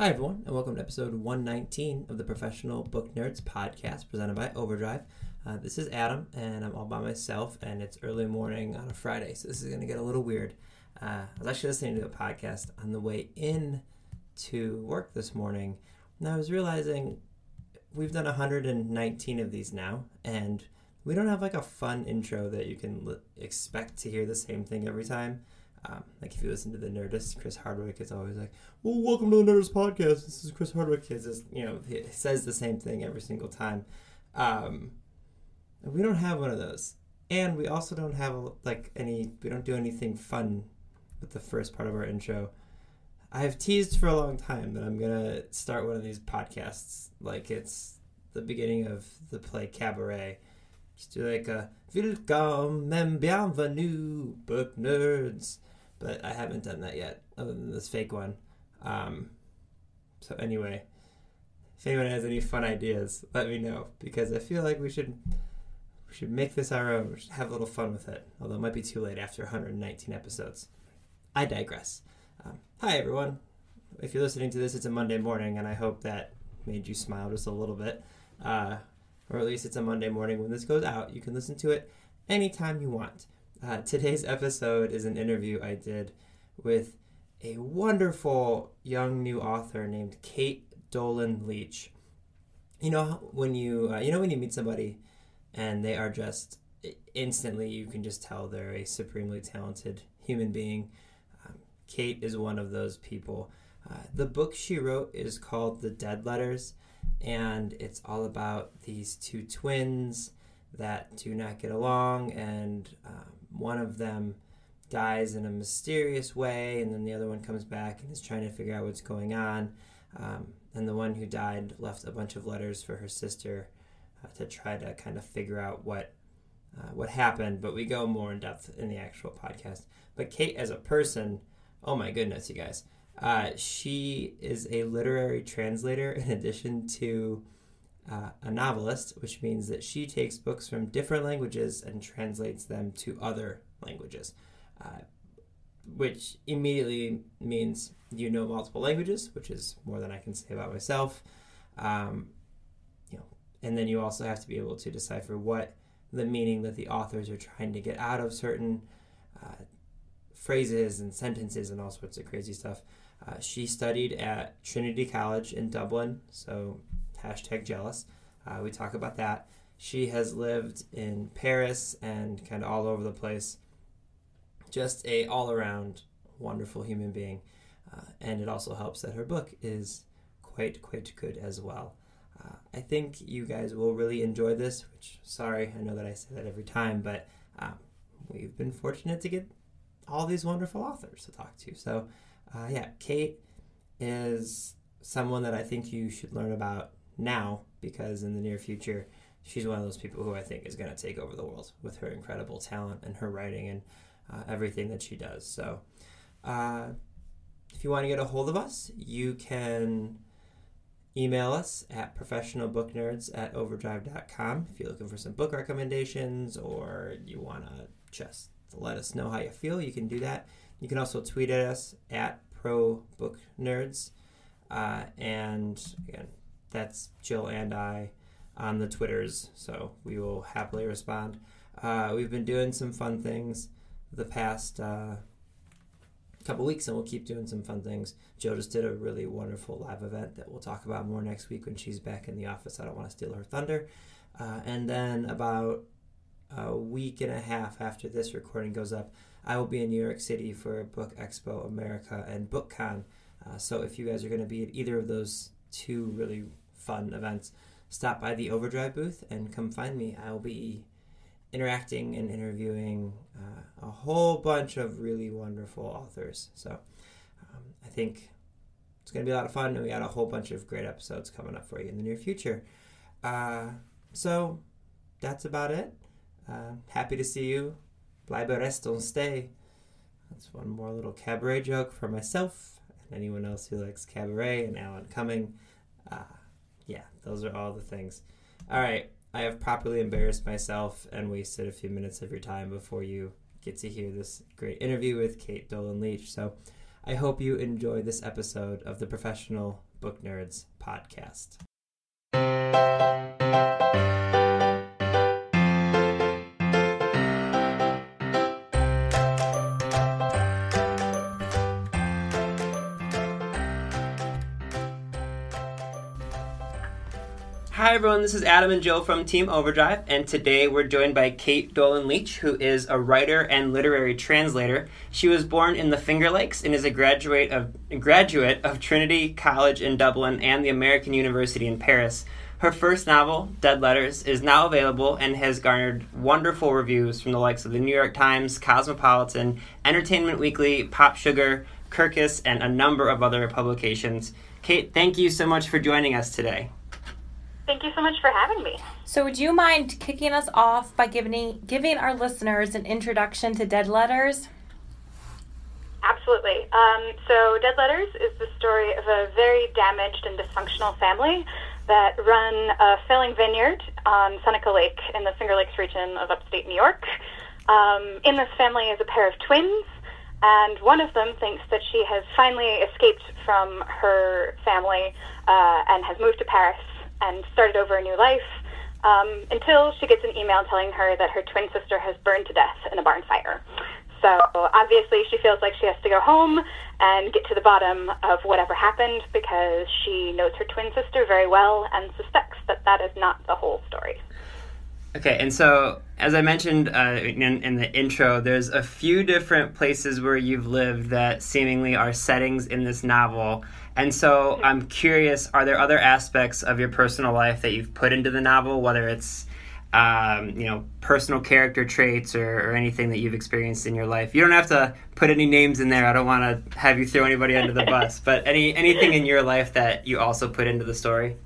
Hi, everyone, and welcome to episode 119 of the Professional Book Nerds podcast presented by Overdrive. Uh, this is Adam, and I'm all by myself, and it's early morning on a Friday, so this is going to get a little weird. Uh, I was actually listening to a podcast on the way in to work this morning, and I was realizing we've done 119 of these now, and we don't have like a fun intro that you can li- expect to hear the same thing every time. Um, like if you listen to the Nerdist, Chris Hardwick is always like, "Well, welcome to the Nerdist podcast. This is Chris Hardwick." Just, you know, he says the same thing every single time. Um, we don't have one of those, and we also don't have like any. We don't do anything fun with the first part of our intro. I have teased for a long time that I'm gonna start one of these podcasts like it's the beginning of the play Cabaret. Just do like a Welcome bienvenue, book nerds. But I haven't done that yet, other than this fake one. Um, so anyway, if anyone has any fun ideas, let me know because I feel like we should we should make this our own. We should have a little fun with it. Although it might be too late after 119 episodes. I digress. Um, hi everyone. If you're listening to this, it's a Monday morning, and I hope that made you smile just a little bit. Uh, or at least it's a Monday morning when this goes out. You can listen to it anytime you want. Uh, today's episode is an interview I did with a wonderful young new author named Caite Dolan Leach. You know when you uh, you know when you meet somebody and they are just instantly you can just tell they're a supremely talented human being. Um, Caite is one of those people. Uh, the book she wrote is called The Dead Letters, and it's all about these two twins that do not get along, and um, one of them dies in a mysterious way, and then the other one comes back and is trying to figure out what's going on. Um, and the one who died left a bunch of letters for her sister uh, to try to kind of figure out what uh, what happened. But we go more in depth in the actual podcast. But Caite, as a person, oh my goodness, you guys, uh, she is a literary translator in addition to uh, a novelist, which means that she takes books from different languages and translates them to other languages, uh, which immediately means you know multiple languages, which is more than I can say about myself. Um, you know, and then you also have to be able to decipher what the meaning that the authors are trying to get out of certain uh, phrases and sentences and all sorts of crazy stuff. Uh, she studied at Trinity College in Dublin, so hashtag jealous. Uh, we talk about that. She has lived in Paris and kind of all over the place. Just a all around wonderful human being, uh, and it also helps that her book is quite quite good as well. Uh, I think you guys will really enjoy this. Which sorry, I know that I say that every time, but um, we've been fortunate to get all these wonderful authors to talk to. So uh, yeah, Caite is someone that I think you should learn about now because in the near future, she's one of those people who I think is going to take over the world with her incredible talent and her writing and uh, everything that she does. So, uh, if you want to get a hold of us, you can email us at professionalbooknerds at overdrive.com if you're looking for some book recommendations or you want to just let us know how you feel. You can do that. You can also tweet at us at Pro Book Nerds. Uh, and again, that's Jill and I on the Twitters, so we will happily respond. Uh, we've been doing some fun things the past uh, couple weeks, and we'll keep doing some fun things. Jill just did a really wonderful live event that we'll talk about more next week when she's back in the office. I don't want to steal her thunder. Uh, and then about a week and a half after this recording goes up, I will be in New York City for Book Expo America and BookCon. Uh, so if you guys are going to be at either of those two really fun events, stop by the Overdrive booth and come find me. I will be interacting and interviewing uh, a whole bunch of really wonderful authors. So um, I think it's going to be a lot of fun, and we got a whole bunch of great episodes coming up for you in the near future. Uh, so that's about it. Uh, happy to see you. Bleibe rest und stay. That's one more little cabaret joke for myself and anyone else who likes cabaret and Alan Cumming. Uh, yeah, those are all the things. All right, I have properly embarrassed myself and wasted a few minutes of your time before you get to hear this great interview with Caite Dolan Leach. So I hope you enjoy this episode of the Professional Book Nerds podcast. Hi, everyone. This is Adam and Joe from Team Overdrive, and today we're joined by Caite Dolan Leach, who is a writer and literary translator. She was born in the Finger Lakes and is a graduate of graduate of Trinity College in Dublin and the American University in Paris. Her first novel, Dead Letters, is now available and has garnered wonderful reviews from the likes of the New York Times, Cosmopolitan, Entertainment Weekly, Pop Sugar, Kirkus, and a number of other publications. Caite, thank you so much for joining us today. Thank you so much for having me. So, would you mind kicking us off by giving giving our listeners an introduction to Dead Letters? Absolutely. Um, so, Dead Letters is the story of a very damaged and dysfunctional family that run a failing vineyard on Seneca Lake in the Finger Lakes region of upstate New York. Um, in this family is a pair of twins, and one of them thinks that she has finally escaped from her family uh, and has moved to Paris and started over a new life um, until she gets an email telling her that her twin sister has burned to death in a barn fire. So obviously, she feels like she has to go home and get to the bottom of whatever happened because she knows her twin sister very well and suspects that that is not the whole story. Okay, and so as I mentioned uh, in, in, the intro, there's a few different places where you've lived that seemingly are settings in this novel. And so I'm curious are there other aspects of your personal life that you've put into the novel, whether it's um, you know, personal character traits or, or, anything that you've experienced in your life. You don't have to put any names in there. I don't want to have you throw anybody under the bus. But any anything in your life that you also put into the story.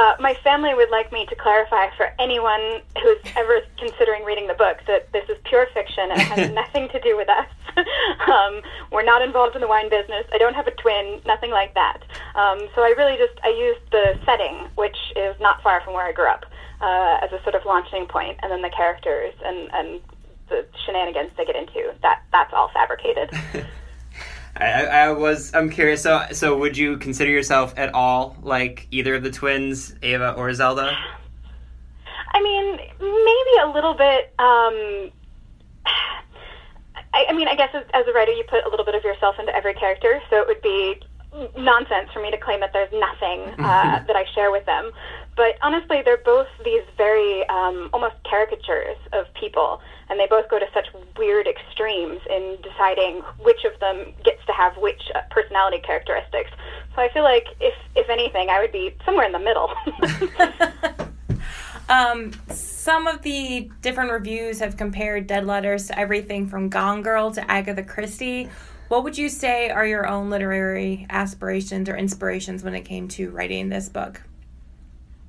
Uh, my family would like me to clarify for anyone who's ever considering reading the book that this is pure fiction and it has nothing to do with us. um, we're not involved in the wine business. I don't have a twin, nothing like that. Um, so I really just I used the setting, which is not far from where I grew up, uh, as a sort of launching point, and then the characters and and the shenanigans they get into. That that's all fabricated. I, I, was I'm curious. So so would you consider yourself at all like either of the twins, Ava or Zelda? I mean, maybe a little bit. Um, I, I mean, I guess as, as a writer, you put a little bit of yourself into every character, so it would be nonsense for me to claim that there's nothing uh, that I share with them. But honestly, they're both these very um, almost caricatures of people, and they both go to such weird extremes in deciding which of them gets to have which personality characteristics. So I feel like if if anything, I would be somewhere in the middle. um, some of the different reviews have compared Dead Letters to everything from Gone Girl to Agatha Christie. What would you say are your own literary aspirations or inspirations when it came to writing this book?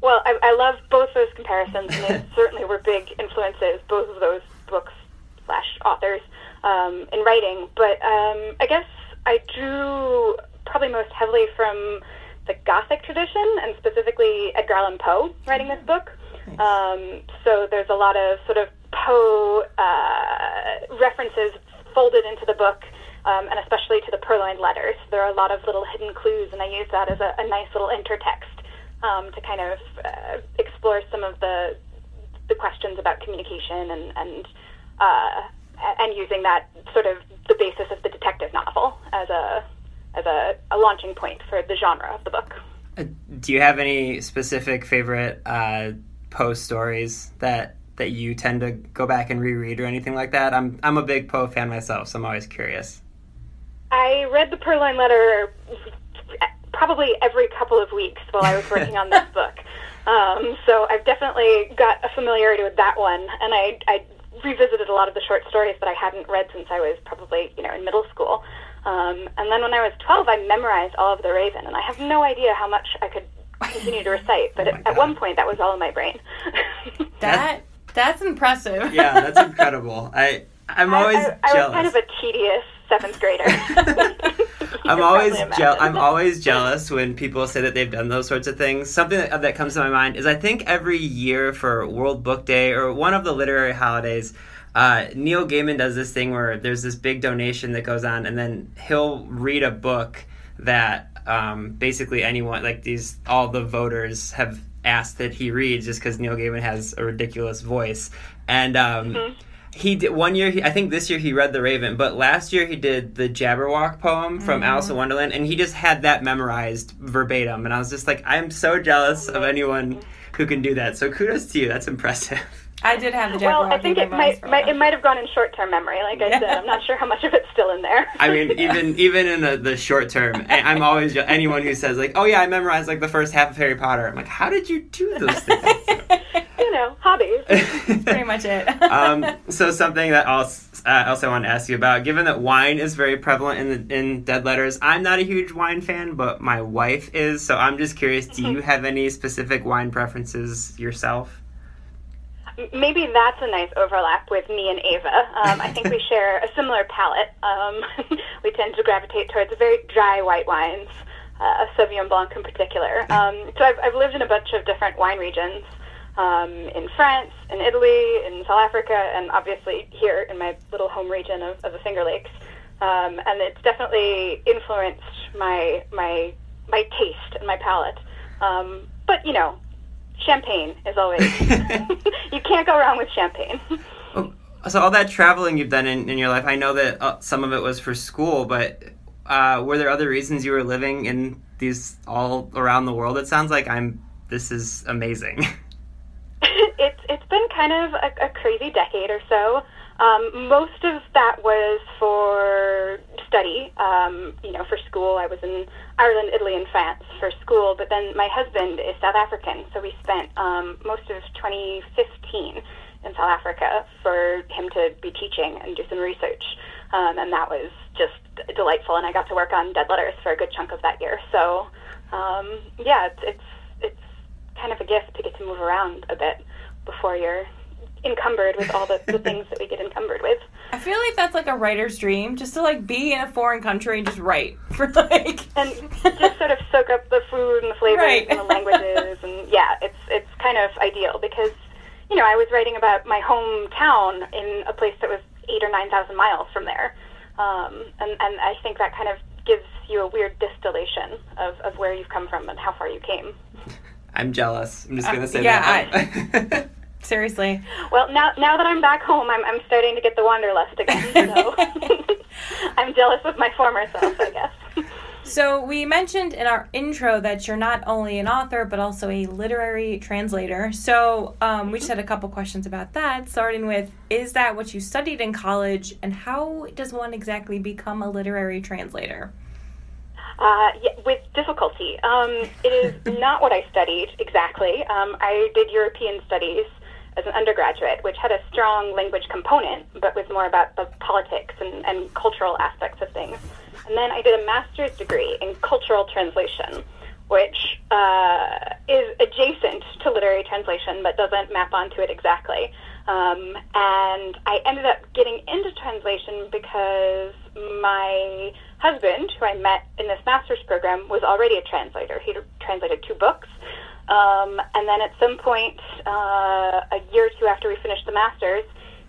Well, I, I love both those comparisons, and they certainly were big influences, both of those books slash authors um, in writing. But um, I guess I drew probably most heavily from the Gothic tradition, and specifically Edgar Allan Poe writing this book. Um, so there's a lot of sort of Poe uh, references folded into the book. Um, and especially to the purloined letters. There are a lot of little hidden clues, and I use that as a, a nice little intertext um, to kind of uh, explore some of the the questions about communication and and uh, and using that sort of the basis of the detective novel as a as a, a launching point for the genre of the book. Uh, do you have any specific favorite uh, Poe stories that that you tend to go back and reread or anything like that? I'm I'm a big Poe fan myself, so I'm always curious. I read the Purloined Letter probably every couple of weeks while I was working on this book. Um, so I've definitely got a familiarity with that one, and I, I revisited a lot of the short stories that I hadn't read since I was probably you know in middle school. Um, and then when I was 12, I memorized all of The Raven, and I have no idea how much I could continue to recite, but Oh at, at one point that was all in my brain. That that's impressive. Yeah, that's incredible. I I'm always I, I, I was kind of a tedious seventh grader. I'm always je- I'm always jealous when people say that they've done those sorts of things. Something that, that comes to my mind is I think every year for World Book Day or one of the literary holidays, uh, Neil Gaiman does this thing where there's this big donation that goes on, and then he'll read a book that um, basically anyone like these all the voters have asked that he reads just because Neil Gaiman has a ridiculous voice and. Um, Mm-hmm. He did one year. He, I think this year he read The Raven, but last year he did the Jabberwock poem from mm-hmm. Alice in Wonderland, and he just had that memorized verbatim. And I was just like, I'm so jealous of anyone who can do that. So kudos to you. That's impressive. I did have the well, I think it might, might it might have gone in short term memory. Like I Yeah. said, I'm not sure how much of it's still in there. I mean, even even in the, the short term, I- I'm always anyone who says like, "Oh yeah, I memorized like the first half of Harry Potter." I'm like, "How did you do those things?" you know, hobbies. Pretty much it. um, so something that else, uh, else I want to ask you about, given that wine is very prevalent in the, in Dead Letters, I'm not a huge wine fan, but my wife is. So I'm just curious, do you have any specific wine preferences yourself? Maybe that's a nice overlap with me and Ava. Um, I think we share a similar palate. Um, we tend to gravitate towards very dry white wines, uh, Sauvignon Blanc in particular. Um, so I've, I've lived in a bunch of different wine regions um, in France, in Italy, in South Africa, and obviously here in my little home region of, of the Finger Lakes. Um, and it's definitely influenced my my my taste and my palate. Um, but you know, champagne is always you can't go wrong with champagne. So all that traveling you've done in, in your life, I know that uh, some of it was for school, but uh, were there other reasons you were living in these all around the world? It sounds like I'm. This is amazing. it's it's been kind of a, a crazy decade or so. Um, most of that was for study. Um, you know, for school, I was in Ireland, Italy, and France for school. But then my husband is South African, so we spent um, most of 2015 in South Africa for him to be teaching and do some research. Um, and that was just delightful. And I got to work on Dead Letters for a good chunk of that year. So, um, yeah, it's, it's it's kind of a gift to get to move around a bit before you're encumbered with all the, the things that we get encumbered with. I feel like that's like a writer's dream, just to like be in a foreign country and just write for like. And just sort of soak up the food and the flavors Right. and the languages and yeah, it's it's kind of ideal because you know, I was writing about my hometown in a place that was eight or nine thousand miles from there. Um, and, and I think that kind of gives you a weird distillation of, of where you've come from and how far you came. I'm jealous. I'm just Uh, gonna say yeah, that. Seriously. Well, now now that I'm back home, I'm, I'm starting to get the wanderlust again. So I'm jealous of my former self, I guess. So we mentioned in our intro that you're not only an author but also a literary translator. So um, we just had a couple questions about that. Starting with, is that what you studied in college, and how does one exactly become a literary translator? Uh, yeah, with difficulty. Um, it is not what I studied exactly. Um, I did European studies as an undergraduate, which had a strong language component, but was more about the politics and, and cultural aspects of things. And then I did a master's degree in cultural translation, which uh, is adjacent to literary translation, but doesn't map onto it exactly. Um, and I ended up getting into translation because my husband, who I met in this master's program, was already a translator. He translated two books. Um, and then at some point, uh, a year or two after we finished the master's,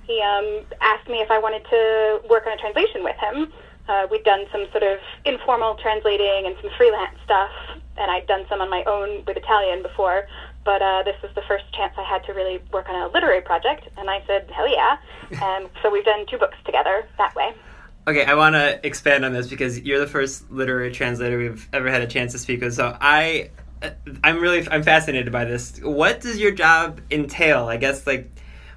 he um, asked me if I wanted to work on a translation with him. Uh, we'd done some sort of informal translating and some freelance stuff, and I'd done some on my own with Italian before. But uh, this was the first chance I had to really work on a literary project, and I said, hell yeah. and so we've done two books together that way. Okay, I want to expand on this because you're the first literary translator we've ever had a chance to speak with. So I, I'm really, I'm fascinated by this. What does your job entail? I guess like,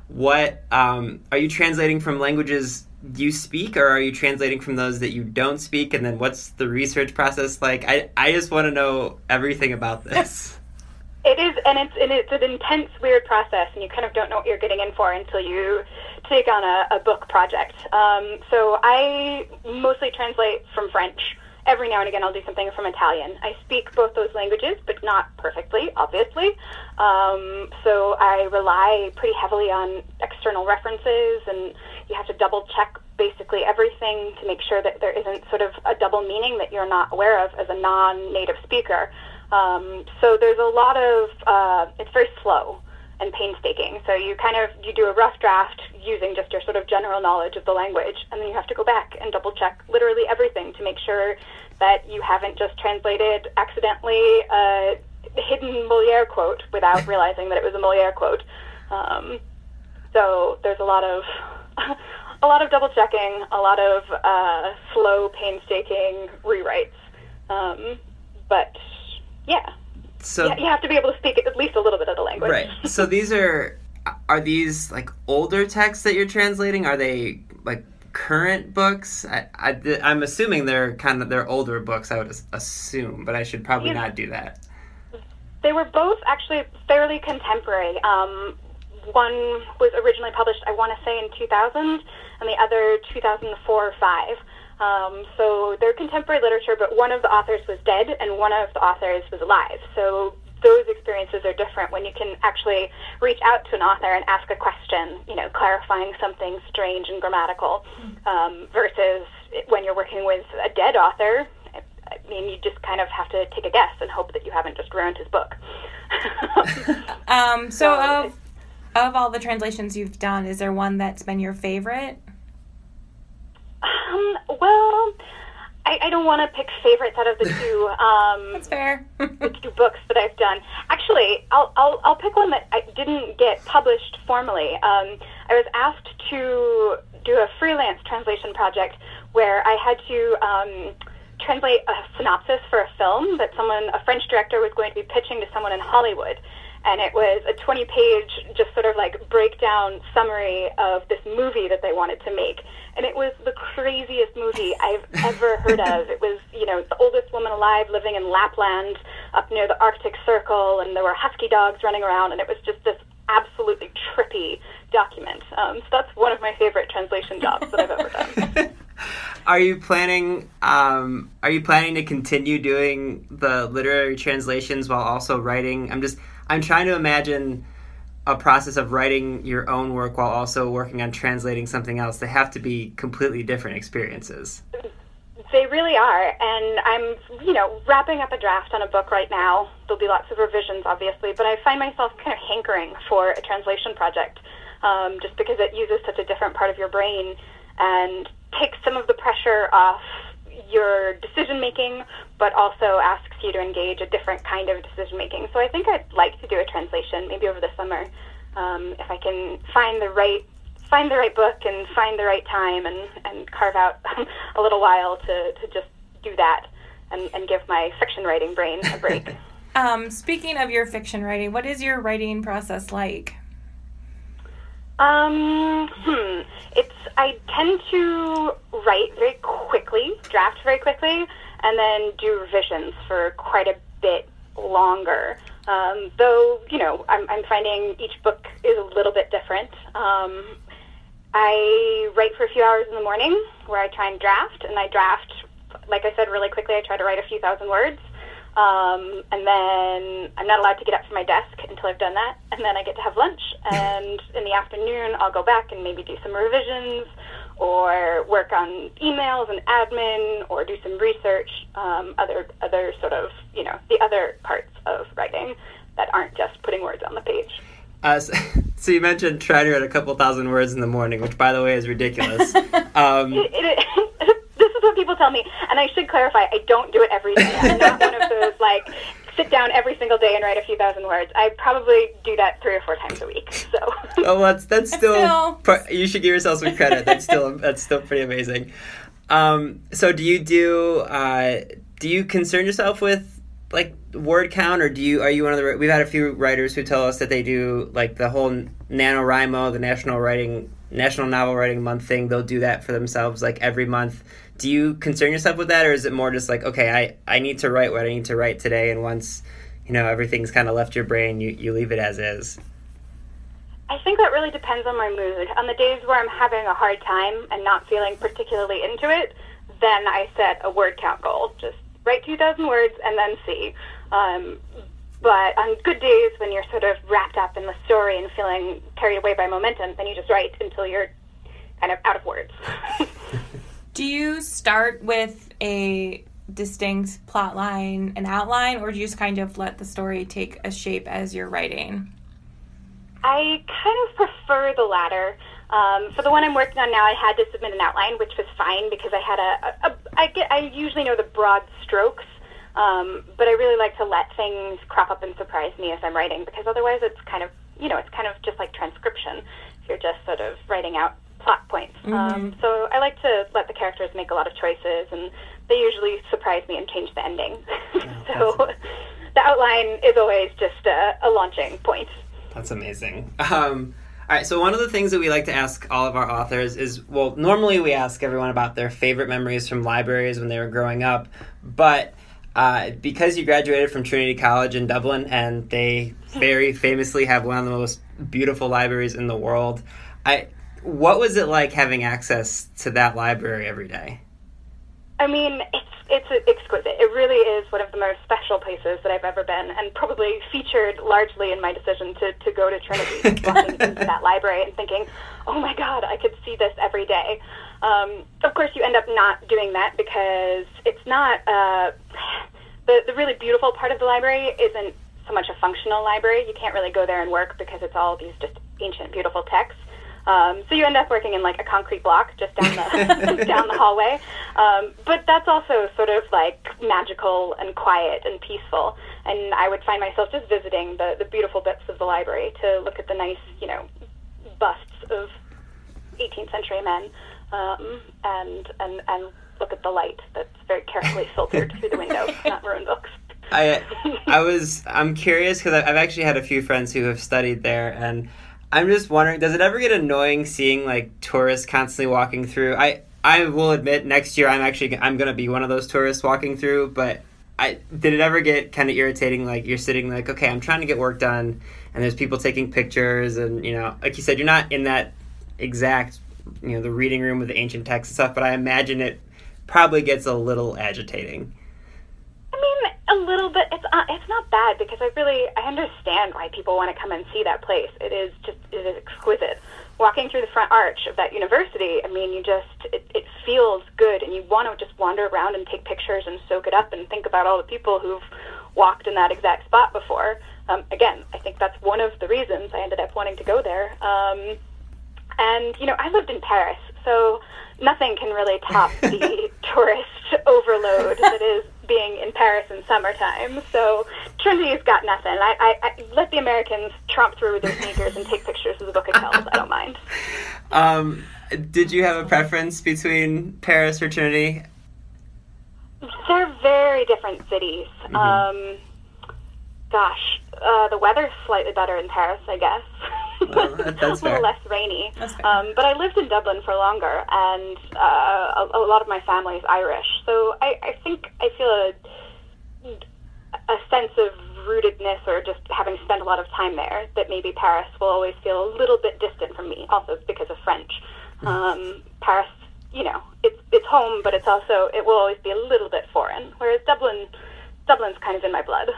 what um, are you translating from languages you speak, or are you translating from those that you don't speak? And then what's the research process like? I, I just want to know everything about this. It is, and it's and it's an intense, weird process, and you kind of don't know what you're getting in for until you take on a, a book project. Um, so I mostly translate from French. Every now and again, I'll do something from Italian. I speak both those languages, but not perfectly, obviously. Um, so I rely pretty heavily on external references, and you have to double check basically everything to make sure that there isn't sort of a double meaning that you're not aware of as a non-native speaker. Um, so there's a lot of uh, it's very slow and painstaking. So you kind of you do a rough draft using just your sort of general knowledge of the language, and then you have to go back and double check literally everything to make sure that you haven't just translated accidentally a hidden Moliere quote without realizing that it was a Moliere quote. Um, so there's a lot of a lot of double checking, a lot of uh, slow, painstaking rewrites. Um, but yeah, So you have to be able to speak at least a little bit of the language. right. So these are are these like older texts that you're translating? Are they like current books? I, I I'm assuming they're kind of they're older books. I would assume, but I should probably Yeah. not do that. They were both actually fairly contemporary. Um, one was originally published, I want to say, in 2000, and the other 2004 or 5. Um, so they're contemporary literature, but one of the authors was dead and one of the authors was alive. So those experiences are different when you can actually reach out to an author and ask a question, you know, clarifying something strange and grammatical, um, versus when you're working with a dead author. I mean, you just kind of have to take a guess and hope that you haven't just ruined his book. Um, so So of of all the translations you've done, is there one that's been your favorite? Um, well, I, I don't want to pick favorites out of the two um, That's fair. the two books that I've done. Actually, I'll, I'll I'll pick one that I didn't get published formally. Um, I was asked to do a freelance translation project where I had to um, translate a synopsis for a film that someone, a French director, was going to be pitching to someone in Hollywood. And it was a 20 page, just sort of like breakdown summary of this movie that they wanted to make. And it was the craziest movie I've ever heard of. It was, you know, the oldest woman alive living in Lapland up near the Arctic Circle, and there were husky dogs running around, and it was just this absolutely trippy document. Um, so that's one of my favorite translation jobs that I've ever done. Are you planning? Um, are you planning to continue doing the literary translations while also writing? I'm just. I'm trying to imagine a process of writing your own work while also working on translating something else. They have to be completely different experiences. They really are, and I'm, you know, wrapping up a draft on a book right now. There'll be lots of revisions, obviously, but I find myself kind of hankering for a translation project, um, just because it uses such a different part of your brain and takes some of the pressure off your decision making, but also asks you to engage a different kind of decision making. So I think I'd like to do a translation, maybe over the summer, um, if I can find the right find the right book and find the right time and, and carve out a little while to, to just do that and, and give my fiction writing brain a break. Um, speaking of your fiction writing, what is your writing process like? um, hmm. It's I tend to write very quickly, draft very quickly, and then do revisions for quite a bit longer. Um, though you know, I'm, I'm finding each book is a little bit different. Um, I write for a few hours in the morning where I try and draft, and I draft, like I said, really quickly. I try to write a few thousand words. Um, and then I'm not allowed to get up from my desk until I've done that. And then I get to have lunch. And in the afternoon, I'll go back and maybe do some revisions or work on emails and admin or do some research, um, other, other sort of, you know, the other parts of writing that aren't just putting words on the page. Uh, so, so you mentioned trying to write a couple thousand words in the morning, which, by the way, is ridiculous. Um, It, it, this is what people tell me, and I should clarify: I don't do it every day. I'm not one of those like sit down every single day and write a few thousand words. I probably do that three or four times a week. So, oh, that's that's still. still- you should give yourself some credit. That's still that's still pretty amazing. Um, so, do you do uh, do you concern yourself with like word count, or do you are you one of the? We've had a few writers who tell us that they do like the whole NaNoWriMo, the National Writing National Novel Writing Month thing. They'll do that for themselves like every month. Do you concern yourself with that, or is it more just like okay, I I need to write what I need to write today, and once you know everything's kind of left your brain, you you leave it as is. I think that really depends on my mood. On the days where I'm having a hard time and not feeling particularly into it, then I set a word count goal. Just write 2,000 words and then see. Um, but on good days when you're sort of wrapped up in the story and feeling carried away by momentum, then you just write until you're kind of out of words. do you start with a distinct plot line and outline, or do you just kind of let the story take a shape as you're writing? I kind of prefer the latter. Um, for the one I'm working on now, I had to submit an outline, which was fine because I had a, a, a I get I usually know the broad strokes, um, but I really like to let things crop up and surprise me as I'm writing because otherwise it's kind of you know it's kind of just like transcription. You're just sort of writing out plot points. Mm-hmm. Um, so I like to let the characters make a lot of choices, and they usually surprise me and change the ending. Oh, so the outline is always just a, a launching point. That's amazing. Um, all right, so one of the things that we like to ask all of our authors is well, normally we ask everyone about their favorite memories from libraries when they were growing up, but uh, because you graduated from Trinity College in Dublin and they very famously have one of the most beautiful libraries in the world, I what was it like having access to that library every day? I mean, it's it's exquisite. It really is one of the most special places that I've ever been, and probably featured largely in my decision to, to go to Trinity, walking into that library and thinking, oh my God, I could see this every day. Um, of course, you end up not doing that because it's not uh, the the really beautiful part of the library isn't so much a functional library. You can't really go there and work because it's all these just ancient, beautiful texts. Um, so you end up working in like a concrete block just down the down the hallway. Um, but that's also sort of like magical and quiet and peaceful. And I would find myself just visiting the the beautiful bits of the library to look at the nice, you know, busts of 18th century men, um, and and and look at the light that's very carefully filtered through the window, not ruin books. I I was I'm curious because I've actually had a few friends who have studied there and I'm just wondering, does it ever get annoying seeing like tourists constantly walking through? I I will admit, next year I'm actually I'm gonna be one of those tourists walking through. But I did it ever get kind of irritating? Like you're sitting like, okay, I'm trying to get work done, and there's people taking pictures, and you know, like you said, you're not in that exact you know the reading room with the ancient text and stuff. But I imagine it probably gets a little agitating. I mean, a little bit. It's uh, it's not bad because I really I understand why people want to come and see that place. It is just it is exquisite. Walking through the front arch of that university, I mean, you just it, it feels good, and you want to just wander around and take pictures and soak it up and think about all the people who've walked in that exact spot before. Um, again, I think that's one of the reasons I ended up wanting to go there. Um, and you know, I lived in Paris, so nothing can really top the tourist overload that is being in Paris in summertime. So Trinity's got nothing. I, I, I let the Americans tromp through with their sneakers and take pictures of the Book of Kells. I don't mind. Um, did you have a preference between Paris or Trinity? They're very different cities. Mm-hmm. Um, gosh, uh, the weather's slightly better in Paris, I guess. Well, that's a little less rainy. Um, but I lived in Dublin for longer, and uh, a, a, lot of my family is Irish. So I, I think I feel a, a sense of rootedness or just having spent a lot of time there that maybe Paris will always feel a little bit distant from me, also because of French. Hmm. Um, Paris, you know, it's, it's home, but it's also, it will always be a little bit foreign, whereas Dublin, Dublin's kind of in my blood.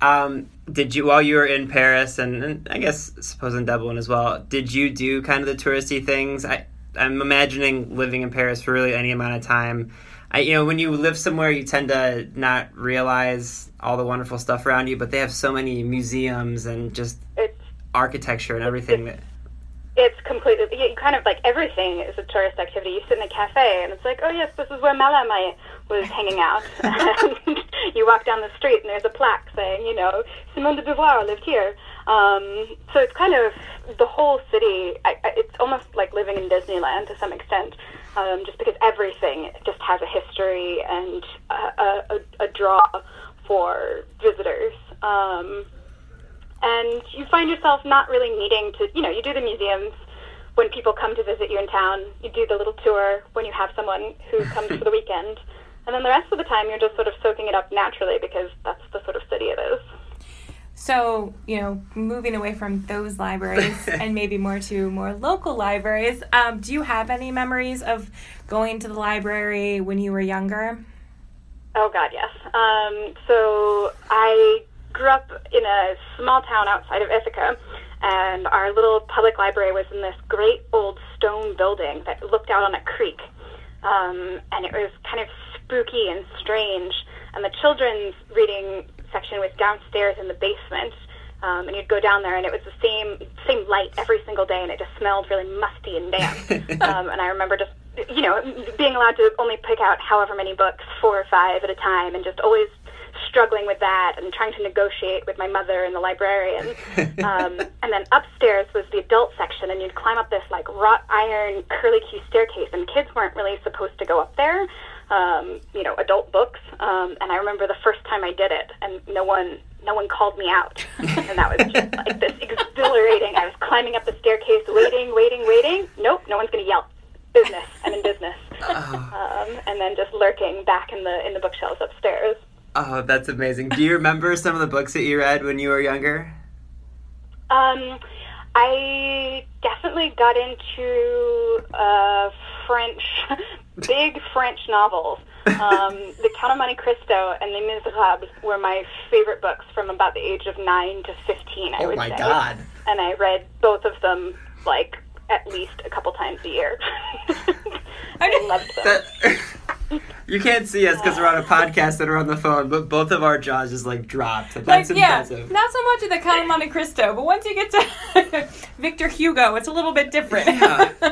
Um, did you while you were in Paris and, and, I guess suppose in Dublin as well? Did you do kind of the touristy things? I I'm imagining living in Paris for really any amount of time. I you know when you live somewhere you tend to not realize all the wonderful stuff around you, but they have so many museums and just it's, architecture and everything that it's completely you kind of like everything is a tourist activity. You sit in a cafe and it's like, oh yes, this is where Mallarmé was hanging out. and you walk down the street and there's a plaque saying, you know, Simone de Beauvoir lived here. Um, so it's kind of the whole city. I, I, it's almost like living in Disneyland to some extent, um, just because everything just has a history and a, a, a draw for visitors. Um, and you find yourself not really needing to, you know, you do the museums when people come to visit you in town. You do the little tour when you have someone who comes for the weekend. And then the rest of the time, you're just sort of soaking it up naturally because that's the sort of city it is. So, you know, moving away from those libraries and maybe more to more local libraries, um, do you have any memories of going to the library when you were younger? Oh God, yes. Um, so I grew up in a small town outside of Ithaca, and our little public library was in this great old stone building that looked out on a creek, um, and it was kind of spooky and strange. And the children's reading section was downstairs in the basement. Um, and you'd go down there, and it was the same same light every single day, and it just smelled really musty and damp. um, and I remember just you know being allowed to only pick out however many books, four or five at a time, and just always struggling with that and trying to negotiate with my mother and the librarian. Um, and then upstairs was the adult section, and you'd climb up this like wrought iron curly Q staircase, and kids weren't really supposed to go up there. Um, you know, adult books. Um, and I remember the first time I did it, and no one no one called me out. and that was just like this exhilarating. I was climbing up the staircase, waiting, waiting, waiting. Nope, no one's going to yell. Business. I'm in business. Um, and then just lurking back in the in the bookshelves upstairs. Oh, that's amazing. Do you remember some of the books that you read when you were younger? Um, I definitely got into uh, French, big French novels. Um, the Count of Monte Cristo and Les Miserables were my favorite books from about the age of nine to fifteen. I Oh would my say. God. And I read both of them like at least a couple times a year. I loved them. That, you can't see us because we're on a podcast and we're on the phone, but both of our jaws just like dropped. Like, That's yeah, impressive. not so much of the Count of Monte Cristo, but once you get to Victor Hugo, it's a little bit different. Yeah.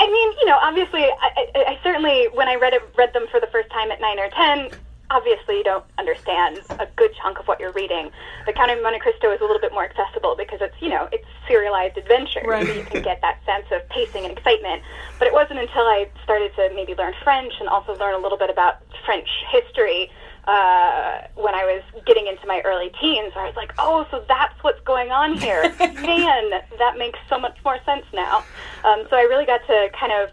I mean, you know, obviously, I, I, I certainly, when I read it, read them for the first time at nine or ten, obviously you don't understand a good chunk of what you're reading. The Count of Monte Cristo is a little bit more accessible because it's, you know, it's serialized adventure, Right. so you can get that sense of pacing and excitement. But it wasn't until I started to maybe learn French and also learn a little bit about French history uh, when I was getting into my early teens, where I was like, oh, so that's what's going on here. Man, that makes so much more sense now. Um, so I really got to kind of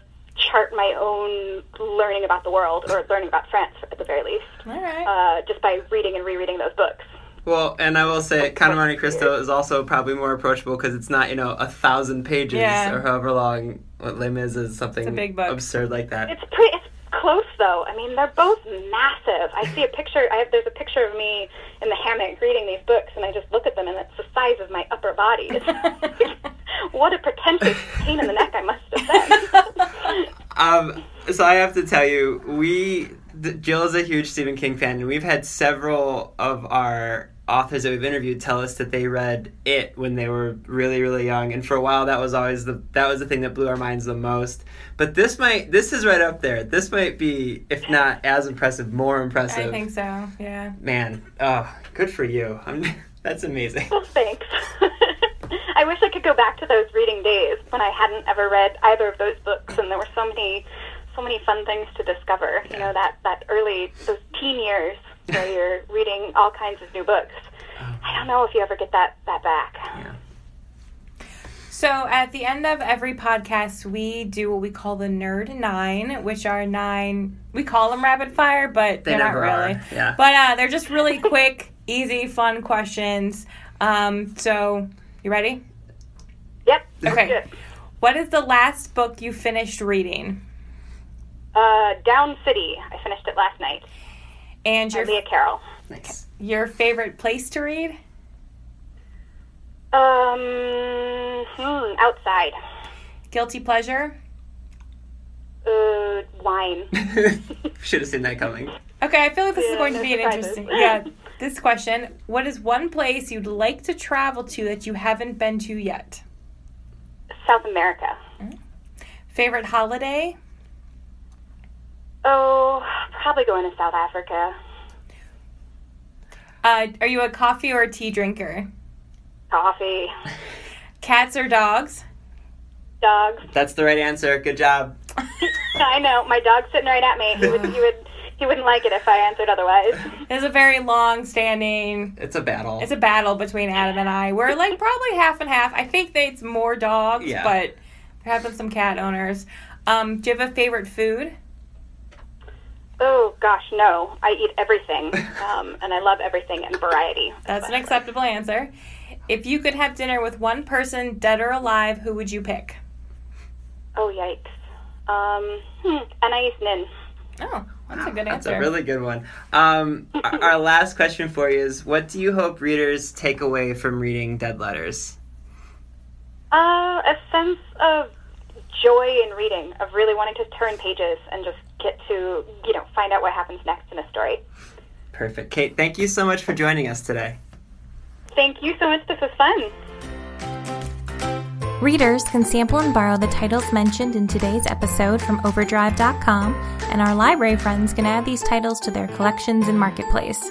chart my own learning about the world, or learning about France at the very least, All right. uh, just by reading and rereading those books. Well, and I will say, Count of Monte Cristo is also probably more approachable because it's not, you know, a thousand pages Yeah. or however long. What Les Mis is something It's a big book. absurd like that. It's pretty. Close though. I mean, they're both massive. I see a picture. I have there's a picture of me in the hammock reading these books, and I just look at them, and it's the size of my upper body. What a pretentious pain in the neck I must have been. Um, so I have to tell you, we Jill is a huge Stephen King fan, and we've had several of our authors that we've interviewed tell us that they read it when they were really, really young, and for a while that was always the that was the thing that blew our minds the most. But this might this is right up there. This might be, if not as impressive, more impressive. I think so. Yeah. Man, oh, good for you. I'm, that's amazing. well, thanks. I wish I could go back to those reading days when I hadn't ever read either of those books, and there were so many, so many fun things to discover. You know that that early those teen years where you're reading all kinds of new books. I don't know if you ever get that that back. Yeah. So at the end of every podcast, we do what we call the Nerd Nine, which are nine. We call them rapid fire, but They are not really. are, yeah. But uh, they're just really quick, easy, fun questions. Um, so you ready? Yep. Okay. Good. What is the last book you finished reading? Uh, Down City. I finished it last night. And your Leah Carroll. Nice. your favorite place to read? Um, hmm, outside. Guilty pleasure? Uh, wine. Should have seen that coming. Okay, I feel like this is Yeah, going to no be an surprises. interesting. Yeah, this question: What is one place you'd like to travel to that you haven't been to yet? South America. Favorite holiday? Oh, probably going to South Africa. Uh, are you a coffee or a tea drinker? Coffee. Cats or dogs? Dogs. That's the right answer. Good job. I know. My dog's sitting right at me. He would. He would. He wouldn't like it if I answered otherwise. It's a very long-standing. It's a battle. It's a battle between Adam and I. We're like probably half and half. I think that it's more dogs, Yeah. but there have been some cat owners. Um, do you have a favorite food? Oh gosh, no. I eat everything, um, and I love everything in variety. That's an acceptable answer. If you could have dinner with one person, dead or alive, who would you pick? Oh yikes. Um, hmm, Anais Nin. Oh, that's a good answer. That's a really good one. Um, our, our last question for you is: What do you hope readers take away from reading Dead Letters? Uh, a sense of joy in reading, of really wanting to turn pages and just get to, you know, find out what happens next in a story. Perfect, Caite. Thank you so much for joining us today. Thank you so much. This was fun. Readers can sample and borrow the titles mentioned in today's episode from Overdrive.com, and our library friends can add these titles to their collections in Marketplace.